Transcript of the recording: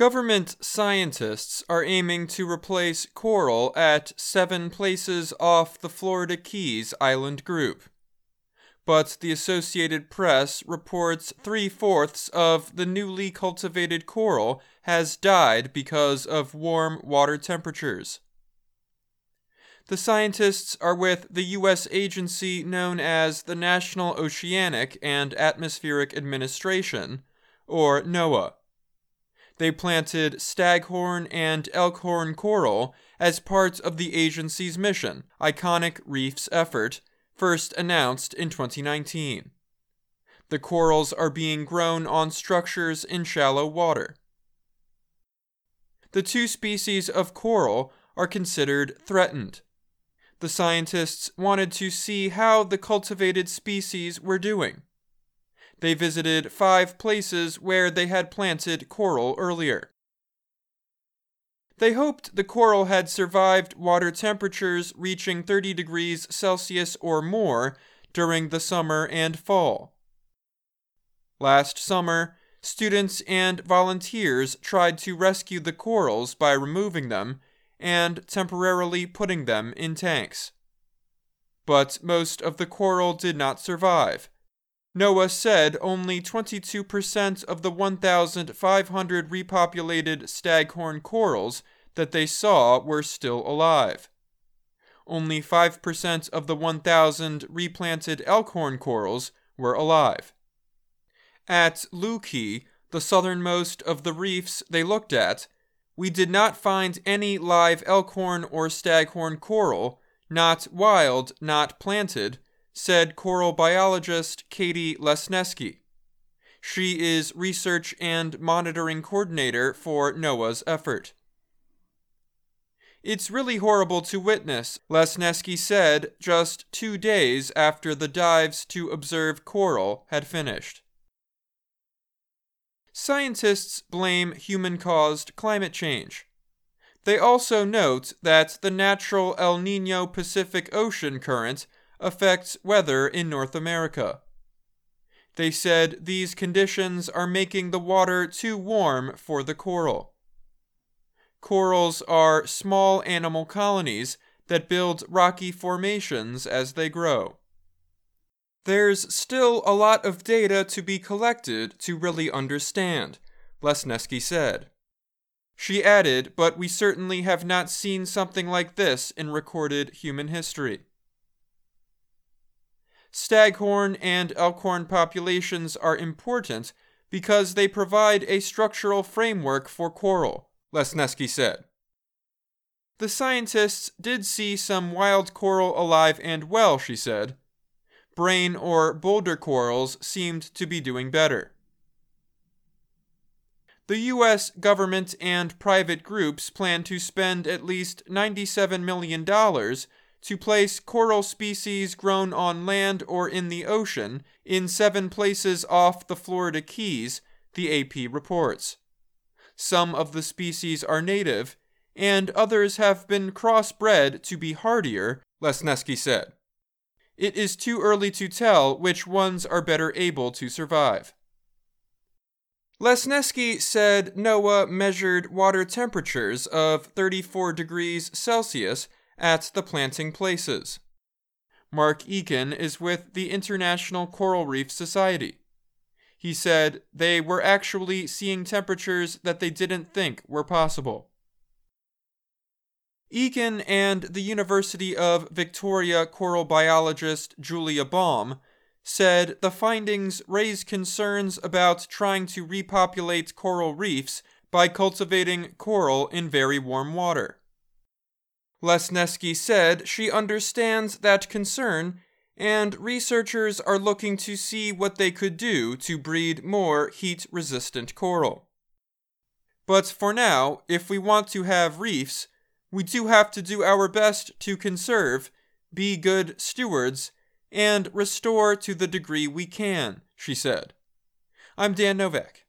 Government scientists are aiming to replace coral at seven places off the Florida Keys island group. But the Associated Press reports three fourths of the newly cultivated coral has died because of warm water temperatures. The scientists are with the U.S. agency known as the National Oceanic and Atmospheric Administration, or NOAA. They planted staghorn and elkhorn coral as part of the agency's mission, Iconic Reefs effort, first announced in 2019. The corals are being grown on structures in shallow water. The two species of coral are considered threatened. The scientists wanted to see how the cultivated species were doing they visited five places where they had planted coral earlier. They hoped the coral had survived water temperatures reaching 30 degrees Celsius or more during the summer and fall. Last summer, students and volunteers tried to rescue the corals by removing them and temporarily putting them in tanks. But most of the coral did not survive NOAA said only 22% of the 1,500 repopulated staghorn corals that they saw were still alive. Only 5% of the 1,000 replanted elkhorn corals were alive. At Looe Key, the southernmost of the reefs they looked at, we did not find any live elkhorn or staghorn coral, not wild, not planted, said coral biologist Katie Lesneski. She is research and monitoring coordinator for NOAA's effort. It's really horrible to witness, Lesneski said just two days after the dives to observe coral had finished. Scientists blame human caused climate change. They also note that the natural El Nino Pacific Ocean current affects weather in North America. They said these conditions are making the water too warm for the coral. Corals are small animal colonies that build rocky formations as they grow. There's still a lot of data to be collected to really understand, Lesneski said. She added, but we certainly have not seen something like this in recorded human history staghorn and elkhorn populations are important because they provide a structural framework for coral, Lesneski said. The scientists did see some wild coral alive and well, she said. Brain or boulder corals seemed to be doing better. The U.S. government and private groups plan to spend at least $97 million to place coral species grown on land or in the ocean in seven places off the Florida Keys, the AP reports. Some of the species are native, and others have been crossbred to be hardier, Lesneski said. It is too early to tell which ones are better able to survive. Lesneski said NOAA measured water temperatures of 34 degrees Celsius at the planting places. Mark Eakin is with the International Coral Reef Society. He said they were actually seeing temperatures that they didn't think were possible. Eakin and the University of Victoria coral biologist Julia Baum said the findings raise concerns about trying to repopulate coral reefs by cultivating coral in very warm water. Lesneski said she understands that concern, and researchers are looking to see what they could do to breed more heat resistant coral. But for now, if we want to have reefs, we do have to do our best to conserve, be good stewards, and restore to the degree we can, she said. I'm Dan Novak.